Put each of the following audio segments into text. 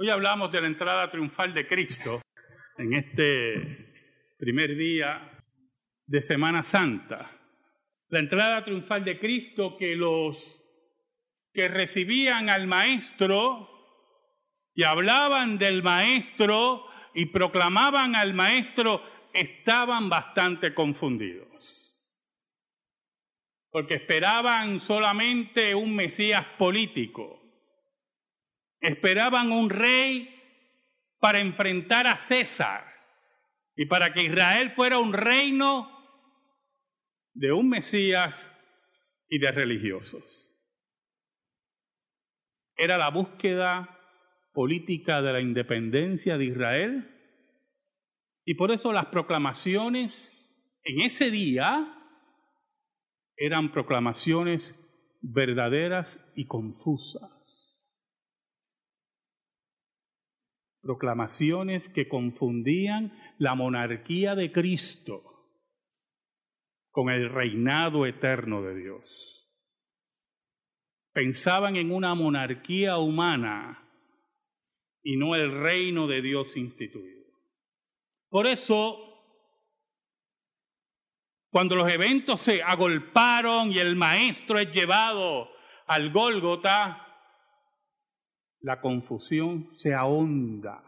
Hoy hablamos de la entrada triunfal de Cristo en este primer día de Semana Santa. La entrada triunfal de Cristo que los que recibían al Maestro y hablaban del Maestro y proclamaban al Maestro estaban bastante confundidos. Porque esperaban solamente un Mesías político esperaban un rey para enfrentar a César y para que Israel fuera un reino de un Mesías y de religiosos. Era la búsqueda política de la independencia de Israel y por eso las proclamaciones en ese día eran proclamaciones verdaderas y confusas. Proclamaciones que confundían la monarquía de Cristo con el reinado eterno de Dios. Pensaban en una monarquía humana y no el reino de Dios instituido. Por eso, cuando los eventos se agolparon y el maestro es llevado al Gólgota, la confusión se ahonda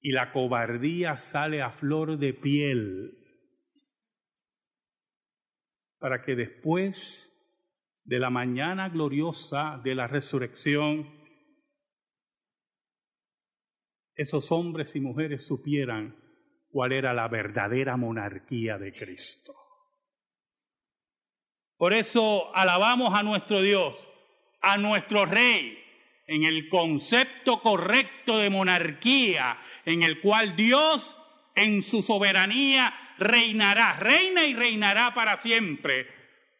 y la cobardía sale a flor de piel para que después de la mañana gloriosa de la resurrección, esos hombres y mujeres supieran cuál era la verdadera monarquía de Cristo. Por eso alabamos a nuestro Dios a nuestro rey en el concepto correcto de monarquía, en el cual Dios en su soberanía reinará, reina y reinará para siempre,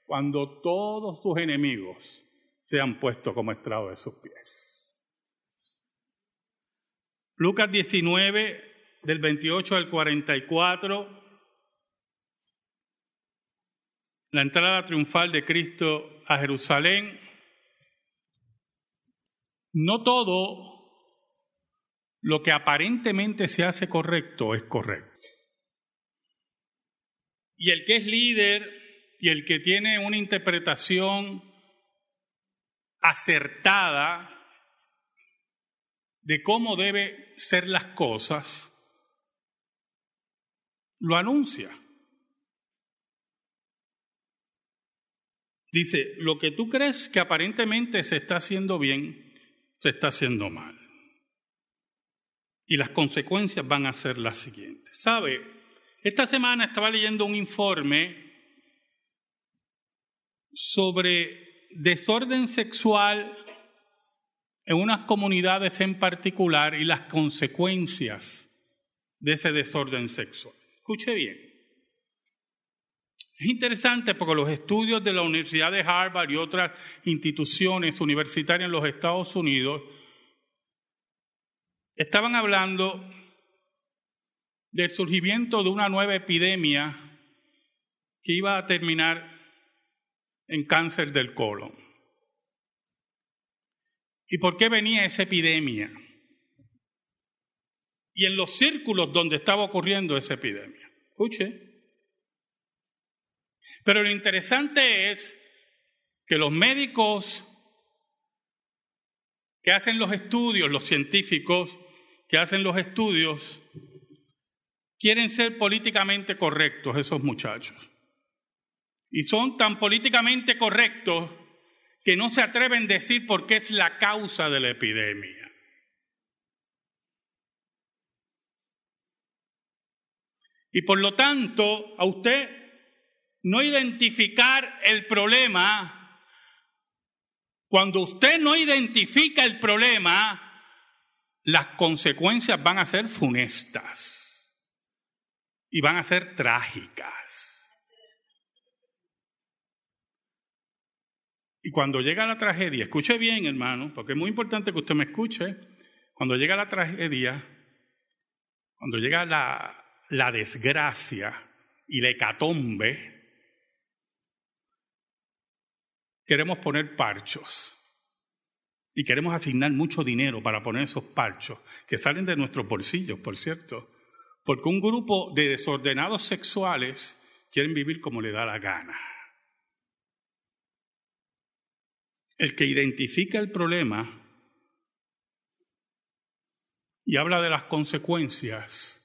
cuando todos sus enemigos sean puestos como estrado de sus pies. Lucas 19, del 28 al 44, la entrada triunfal de Cristo a Jerusalén. No todo lo que aparentemente se hace correcto es correcto. Y el que es líder y el que tiene una interpretación acertada de cómo debe ser las cosas, lo anuncia. Dice, lo que tú crees que aparentemente se está haciendo bien, se está haciendo mal. Y las consecuencias van a ser las siguientes. ¿Sabe? Esta semana estaba leyendo un informe sobre desorden sexual en unas comunidades en particular y las consecuencias de ese desorden sexual. Escuche bien. Es interesante porque los estudios de la Universidad de Harvard y otras instituciones universitarias en los Estados Unidos estaban hablando del surgimiento de una nueva epidemia que iba a terminar en cáncer del colon. ¿Y por qué venía esa epidemia? Y en los círculos donde estaba ocurriendo esa epidemia. Escuche. Pero lo interesante es que los médicos que hacen los estudios, los científicos que hacen los estudios, quieren ser políticamente correctos esos muchachos. Y son tan políticamente correctos que no se atreven a decir por qué es la causa de la epidemia. Y por lo tanto, a usted no identificar el problema, cuando usted no identifica el problema, las consecuencias van a ser funestas y van a ser trágicas. Y cuando llega la tragedia, escuche bien hermano, porque es muy importante que usted me escuche, cuando llega la tragedia, cuando llega la, la desgracia y la hecatombe, queremos poner parchos. Y queremos asignar mucho dinero para poner esos parchos, que salen de nuestros bolsillos, por cierto. Porque un grupo de desordenados sexuales quieren vivir como le da la gana. El que identifica el problema y habla de las consecuencias,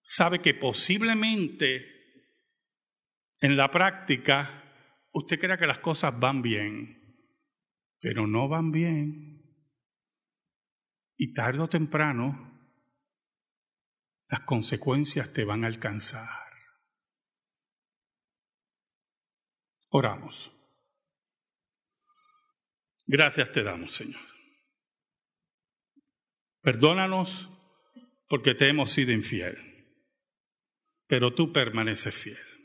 sabe que posiblemente en la práctica usted crea que las cosas van bien, pero no van bien. Y tarde o temprano las consecuencias te van a alcanzar. Oramos. Gracias te damos, Señor. Perdónanos porque te hemos sido infiel, pero tú permaneces fiel.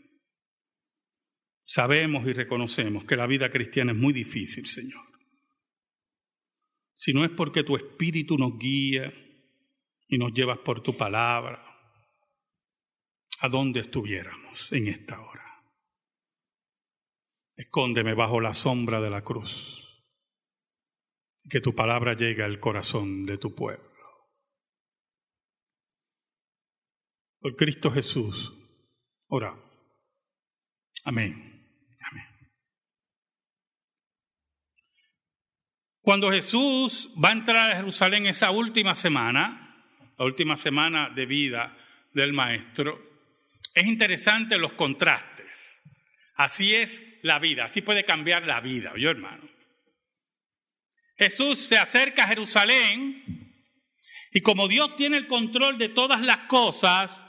Sabemos y reconocemos que la vida cristiana es muy difícil, Señor. Si no es porque tu Espíritu nos guía y nos llevas por tu palabra, a dónde estuviéramos en esta hora. Escóndeme bajo la sombra de la cruz. Que tu palabra llegue al corazón de tu pueblo. Por Cristo Jesús, ora. Amén. Cuando Jesús va a entrar a Jerusalén esa última semana, la última semana de vida del Maestro, es interesante los contrastes. Así es la vida, así puede cambiar la vida, yo hermano. Jesús se acerca a Jerusalén y como Dios tiene el control de todas las cosas,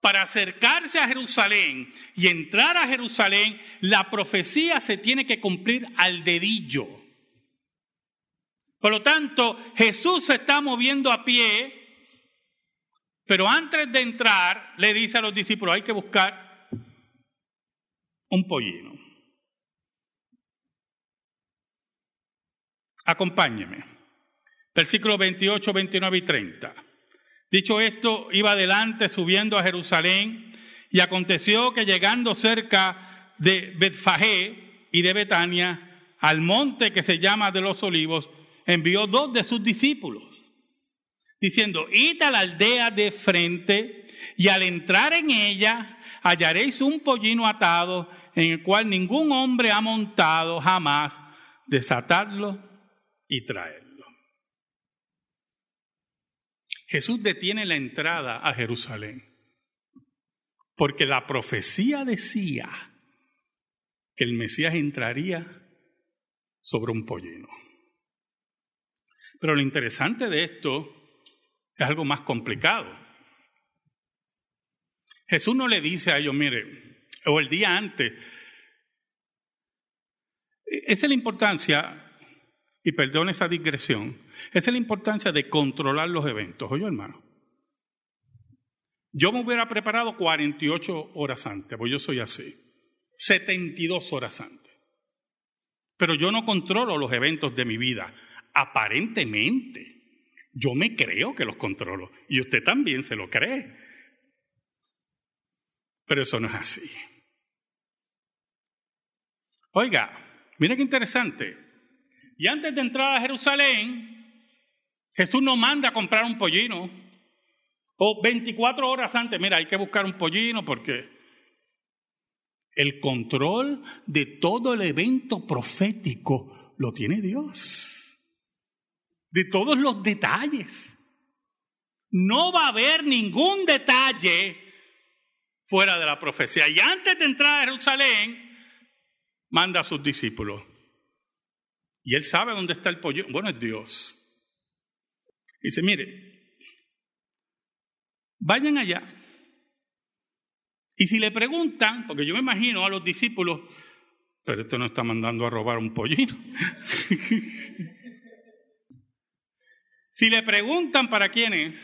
para acercarse a Jerusalén y entrar a Jerusalén, la profecía se tiene que cumplir al dedillo. Por lo tanto, Jesús se está moviendo a pie, pero antes de entrar le dice a los discípulos, hay que buscar un pollino. Acompáñeme. Versículos 28, 29 y 30. Dicho esto, iba adelante subiendo a Jerusalén y aconteció que llegando cerca de Betfagé y de Betania, al monte que se llama de los olivos, envió dos de sus discípulos, diciendo, id a la aldea de frente y al entrar en ella hallaréis un pollino atado en el cual ningún hombre ha montado jamás, desatarlo y traerlo. Jesús detiene la entrada a Jerusalén porque la profecía decía que el Mesías entraría sobre un pollino. Pero lo interesante de esto es algo más complicado. Jesús no le dice a ellos, mire, o el día antes, esa es la importancia, y perdone esa digresión, esa es la importancia de controlar los eventos, oye hermano. Yo me hubiera preparado 48 horas antes, pues yo soy así, 72 horas antes. Pero yo no controlo los eventos de mi vida aparentemente. Yo me creo que los controlo y usted también se lo cree. Pero eso no es así. Oiga, mira qué interesante. Y antes de entrar a Jerusalén, Jesús nos manda a comprar un pollino. O 24 horas antes, mira, hay que buscar un pollino porque el control de todo el evento profético lo tiene Dios de todos los detalles. No va a haber ningún detalle fuera de la profecía. Y antes de entrar a Jerusalén, manda a sus discípulos. Y él sabe dónde está el pollo. Bueno, es Dios. Dice, mire, vayan allá. Y si le preguntan, porque yo me imagino a los discípulos, pero esto no está mandando a robar un pollino. Si le preguntan para quién es,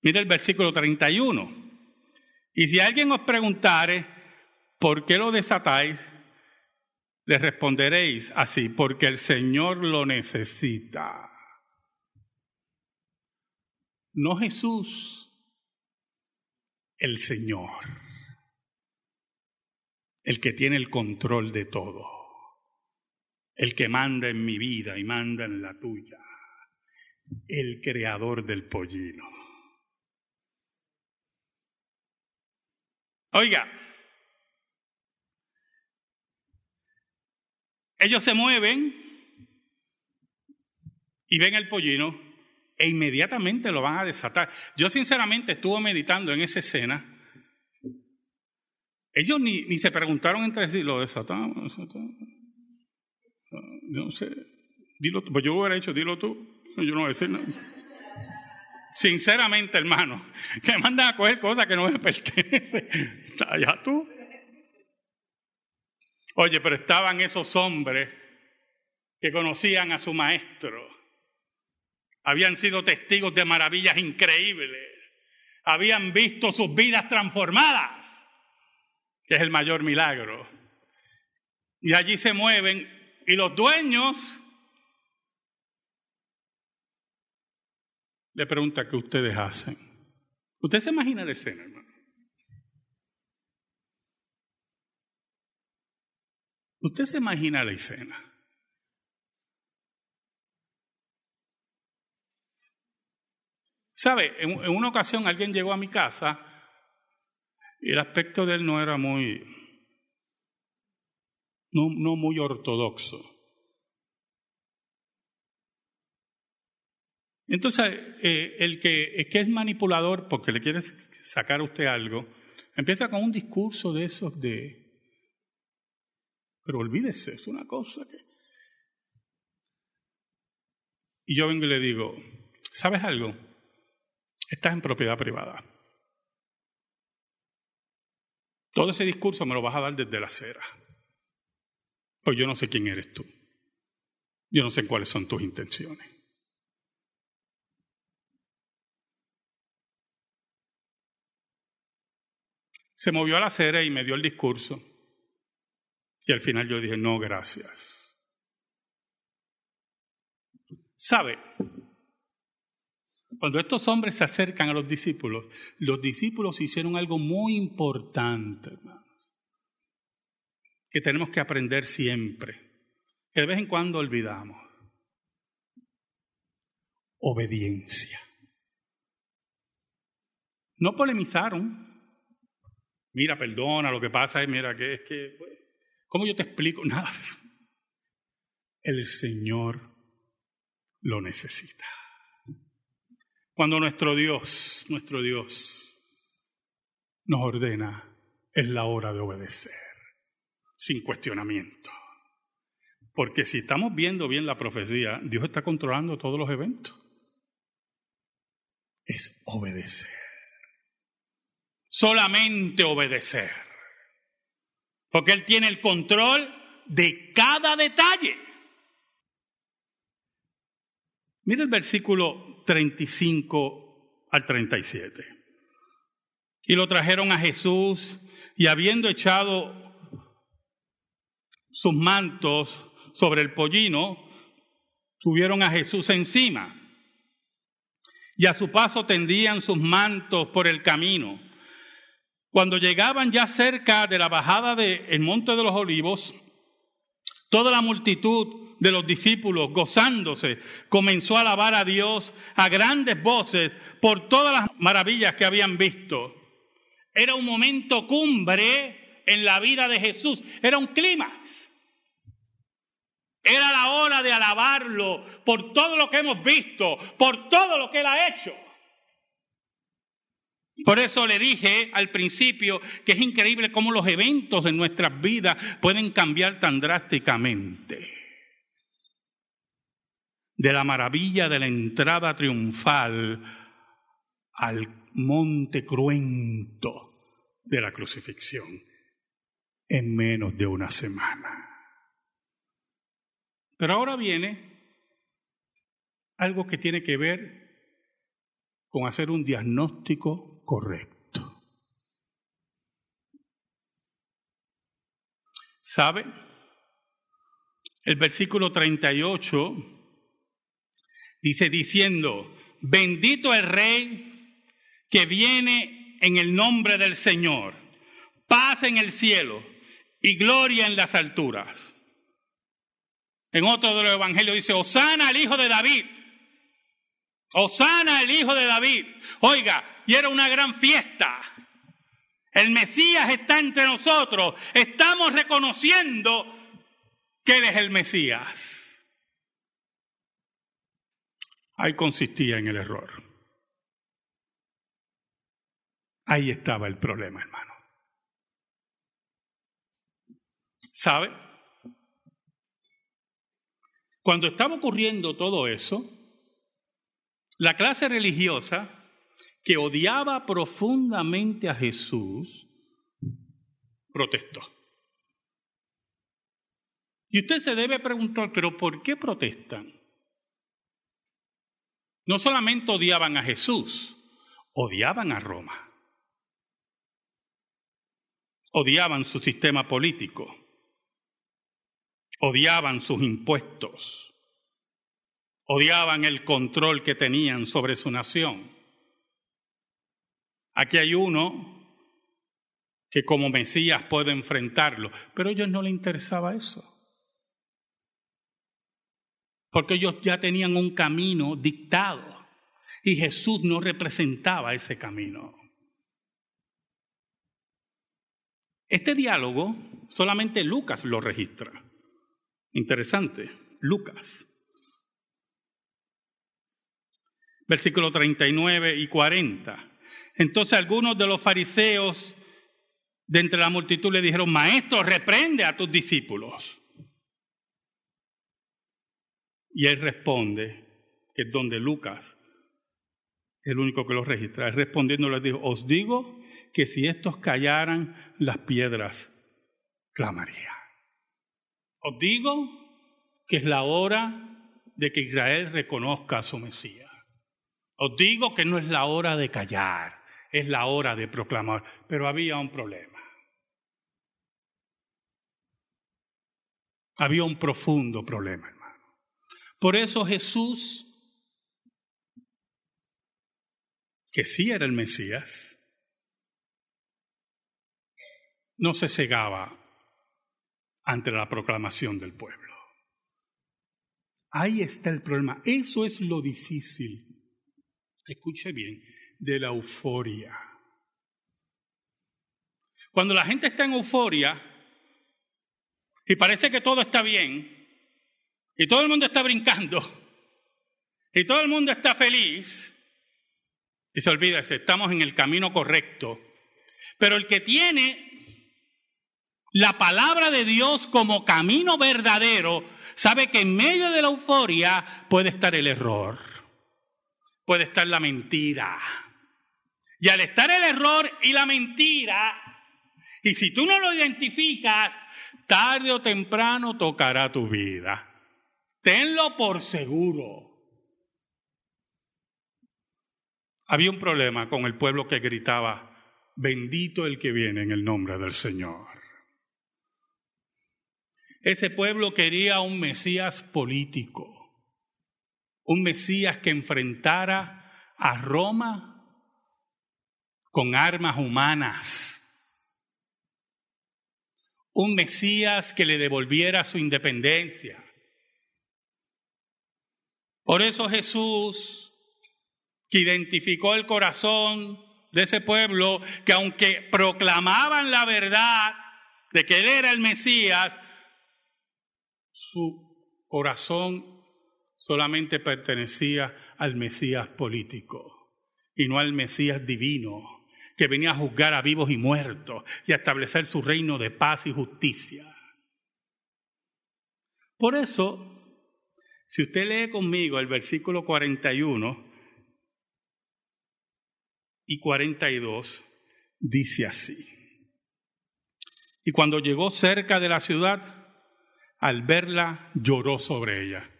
mire el versículo 31. Y si alguien os preguntare, ¿por qué lo desatáis? Le responderéis así, porque el Señor lo necesita. No Jesús, el Señor. el que tiene el control de todo, el que manda en mi vida y manda en la tuya, el creador del pollino. Oiga, ellos se mueven y ven el pollino e inmediatamente lo van a desatar. Yo sinceramente estuve meditando en esa escena. Ellos ni, ni se preguntaron entre sí, ¿lo desatamos? No sé, dilo, pues yo hubiera dicho, dilo tú, yo no voy a decir nada. Sinceramente, hermano, que mandan a coger cosas que no me pertenecen. Allá tú. Oye, pero estaban esos hombres que conocían a su maestro. Habían sido testigos de maravillas increíbles. Habían visto sus vidas transformadas, que es el mayor milagro. Y allí se mueven y los dueños le pregunta qué ustedes hacen. ¿Usted se imagina la escena, hermano? ¿Usted se imagina la escena? ¿Sabe? En, en, una ocasión alguien llegó a mi casa y el aspecto de él no era muy, no, muy ortodoxo. Entonces, eh, el, que, que, es manipulador porque le quiere sacar a usted algo, empieza con un discurso de esos de... Pero olvídese, es una cosa que... Y yo vengo y le digo, ¿sabes algo? Estás en propiedad privada. Todo ese discurso me lo vas a dar desde la acera. Pues yo no sé quién eres tú. Yo no sé cuáles son tus intenciones. Se movió a la acera y me dio el discurso. Y al final yo dije, no, gracias. ¿Sabe? Cuando estos hombres se acercan a los discípulos, los discípulos hicieron algo muy importante, hermanos, que tenemos que aprender siempre, que de vez en cuando olvidamos. Obediencia. No polemizaron, Mira, perdona, lo que pasa es, mira, que es que, pues, ¿cómo yo te explico? Nada. El Señor lo necesita. Cuando nuestro Dios, nuestro Dios, nos ordena, es la hora de obedecer, sin cuestionamiento. Porque si estamos viendo bien la profecía, Dios está controlando todos los eventos. Es obedecer solamente obedecer. Porque Él tiene el control de cada detalle. Mira el versículo 35 al 37. Y lo trajeron a Jesús y habiendo echado sus mantos sobre el pollino, tuvieron a Jesús encima. Y a su paso tendían sus mantos por el camino. Cuando llegaban ya cerca de la bajada del Monte de los Olivos, toda la multitud de los discípulos, gozándose, comenzó a alabar a Dios a grandes voces por todas las maravillas que habían visto. Era un momento cumbre en la vida de Jesús, era un clímax. Era la hora de alabarlo por todo lo que hemos visto, por todo lo que él ha hecho. Por eso le dije al principio que es increíble cómo los eventos de nuestras vidas pueden cambiar tan drásticamente. De la maravilla de la entrada triunfal al monte cruento de la crucifixión en menos de una semana. Pero ahora viene algo que tiene que ver con hacer un diagnóstico correcto. ¿Sabe? El versículo 38 dice diciendo, bendito el rey que viene en el nombre del Señor, paz en el cielo. y gloria en las alturas. En otro de los evangelios dice, Osana al hijo de David. Osana el hijo de David. Oiga, y era una gran fiesta. El Mesías está entre nosotros. Estamos reconociendo que Él es el Mesías. Ahí consistía en el error. Ahí estaba el problema, hermano. ¿Sabe? Cuando estaba ocurriendo todo eso, la clase religiosa que odiaba profundamente a Jesús protestó. Y usted se debe preguntar, pero ¿por qué protestan? No solamente odiaban a Jesús, odiaban a Roma. Odiaban su sistema político. Odiaban sus impuestos. Odiaban el control que tenían sobre su nación. Aquí hay uno que como Mesías puede enfrentarlo, pero a ellos no les interesaba eso porque ellos ya tenían un camino dictado y Jesús no representaba ese camino. Este diálogo solamente Lucas lo registra. Interesante, Lucas. Versículo 39 y 40. Entonces algunos de los fariseos de entre la multitud le dijeron, Maestro, reprende a tus discípulos. Y él responde, que es donde Lucas, el único que lo registra, él respondiendo le dijo, os digo que si estos callaran, las piedras clamarían. Os digo que es la hora de que Israel reconozca a su Mesías. Os digo que no es la hora de callar, es la hora de proclamar. Pero había un problema. Había un profundo problema. Por eso Jesús, que sí era el Mesías, no se cegaba ante la proclamación del pueblo. Ahí está el problema. Eso es lo difícil. Escuche bien, de la euforia. Cuando la gente está en euforia y parece que todo está bien, y todo el mundo está brincando y todo el mundo está feliz, y se olvida, estamos en el camino correcto. Pero el que tiene la palabra de Dios como camino verdadero, sabe que en medio de la euforia puede estar el error, puede estar la mentira. Y al estar el error y la mentira, y si tú no lo identificas, tarde o temprano tocará tu vida. Tenlo por seguro. Había un problema con el pueblo que gritaba, bendito el que viene en el nombre del Señor. Ese pueblo quería un Mesías político, un Mesías que enfrentara a Roma con armas humanas, un Mesías que le devolviera su independencia, por eso Jesús, que identificó el corazón de ese pueblo, que aunque proclamaban la verdad de que Él era el Mesías, su corazón solamente pertenecía al Mesías político y no al Mesías divino, que venía a juzgar a vivos y muertos y a establecer su reino de paz y justicia. Por eso si usted lee conmigo el versículo 41 y 42, dice así. Y cuando llegó cerca de la ciudad, al verla, lloró sobre ella.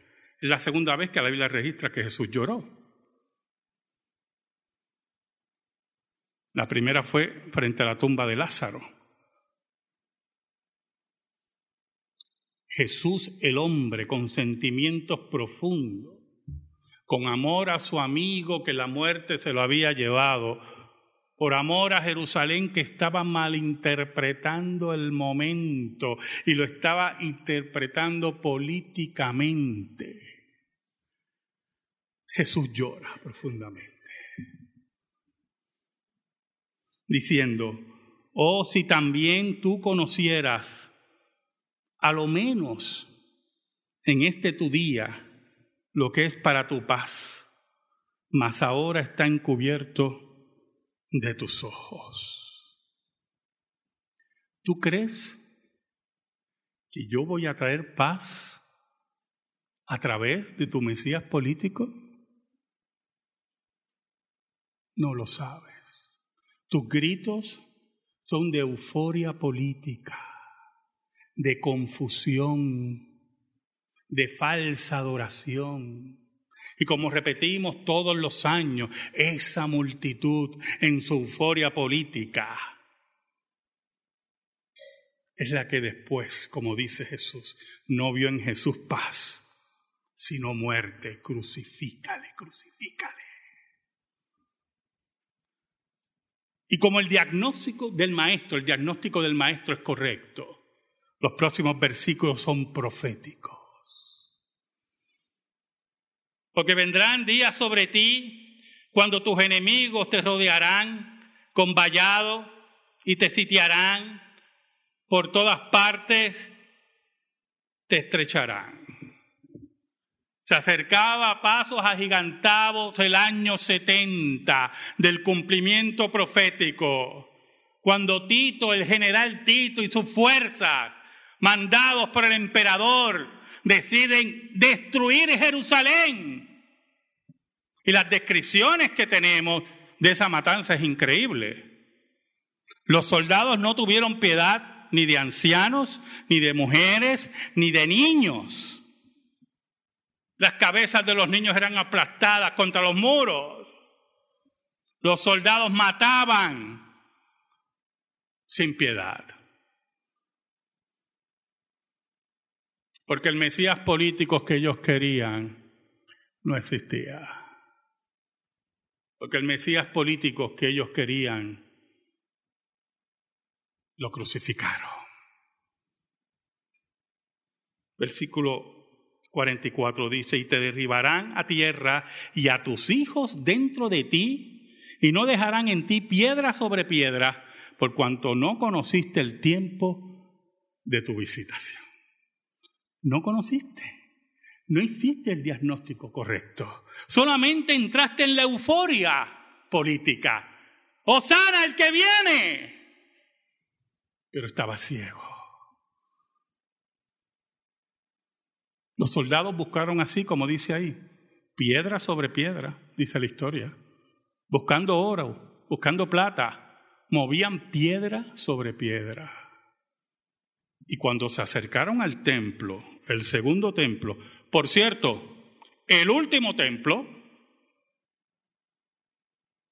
Es la segunda vez que la Biblia registra que Jesús lloró. La primera fue frente a la tumba de Lázaro. Jesús el hombre con sentimientos profundos, con amor a su amigo que la muerte se lo había llevado por amor a Jerusalén que estaba malinterpretando el momento y lo estaba interpretando políticamente. Jesús llora profundamente, diciendo, oh si también tú conocieras, a lo menos en este tu día, lo que es para tu paz, mas ahora está encubierto de tus ojos. ¿Tú crees que yo voy a traer paz a través de tu Mesías político? No lo sabes. Tus gritos son de euforia política, de confusión, de falsa adoración. Y como repetimos todos los años, esa multitud en su euforia política es la que después, como dice Jesús, no vio en Jesús paz, sino muerte. Crucifícale, crucifícale. Y como el diagnóstico del maestro, el diagnóstico del maestro es correcto, los próximos versículos son proféticos. Porque vendrán días sobre ti cuando tus enemigos te rodearán con vallado y te sitiarán por todas partes, te estrecharán. Se acercaba a pasos agigantados el año 70 del cumplimiento profético, cuando Tito, el general Tito y sus fuerzas, mandados por el emperador, deciden destruir Jerusalén. Y las descripciones que tenemos de esa matanza es increíble. Los soldados no tuvieron piedad ni de ancianos, ni de mujeres, ni de niños. Las cabezas de los niños eran aplastadas contra los muros. Los soldados mataban sin piedad. Porque el Mesías político que ellos querían no existía. Porque el Mesías político que ellos querían lo crucificaron. Versículo 44 dice, y te derribarán a tierra y a tus hijos dentro de ti, y no dejarán en ti piedra sobre piedra, por cuanto no conociste el tiempo de tu visitación. No conociste, no hiciste el diagnóstico correcto, solamente entraste en la euforia política. Osana el que viene, pero estaba ciego. Los soldados buscaron así, como dice ahí, piedra sobre piedra, dice la historia, buscando oro, buscando plata, movían piedra sobre piedra. Y cuando se acercaron al templo, el segundo templo. Por cierto, el último templo,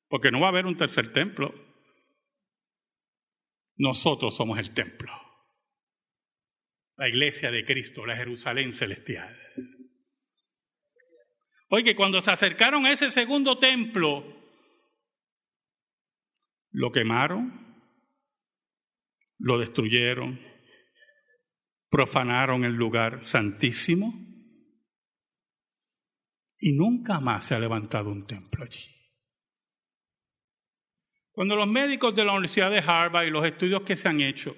porque no va a haber un tercer templo, nosotros somos el templo, la iglesia de Cristo, la Jerusalén celestial. Oye, cuando se acercaron a ese segundo templo, lo quemaron, lo destruyeron, profanaron el lugar santísimo y nunca más se ha levantado un templo allí. Cuando los médicos de la Universidad de Harvard y los estudios que se han hecho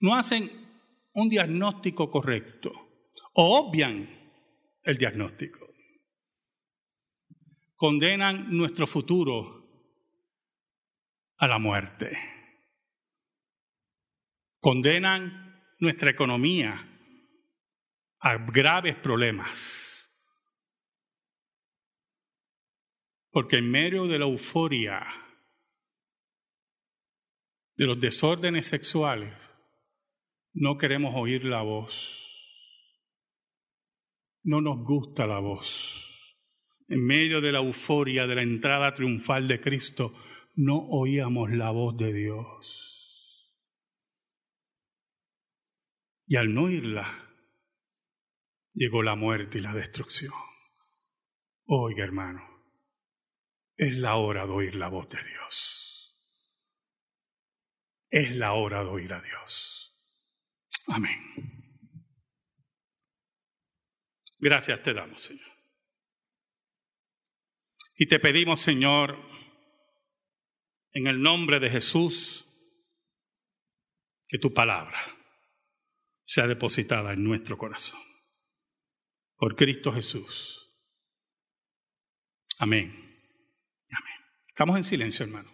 no hacen un diagnóstico correcto o obvian el diagnóstico, condenan nuestro futuro a la muerte, condenan nuestra economía a graves problemas. Porque en medio de la euforia, de los desórdenes sexuales, no queremos oír la voz. No nos gusta la voz. En medio de la euforia de la entrada triunfal de Cristo, no oíamos la voz de Dios. Y al no oírla, llegó la muerte y la destrucción. Oiga, hermano, Es la hora de oír la voz de Dios. Es la hora de oír a Dios. Amén. Gracias te damos, Señor. Y te pedimos, Señor, en el nombre de Jesús, que tu palabra sea depositada en nuestro corazón. Por Cristo Jesús. Amén. Amén. Estamos en silencio, hermano.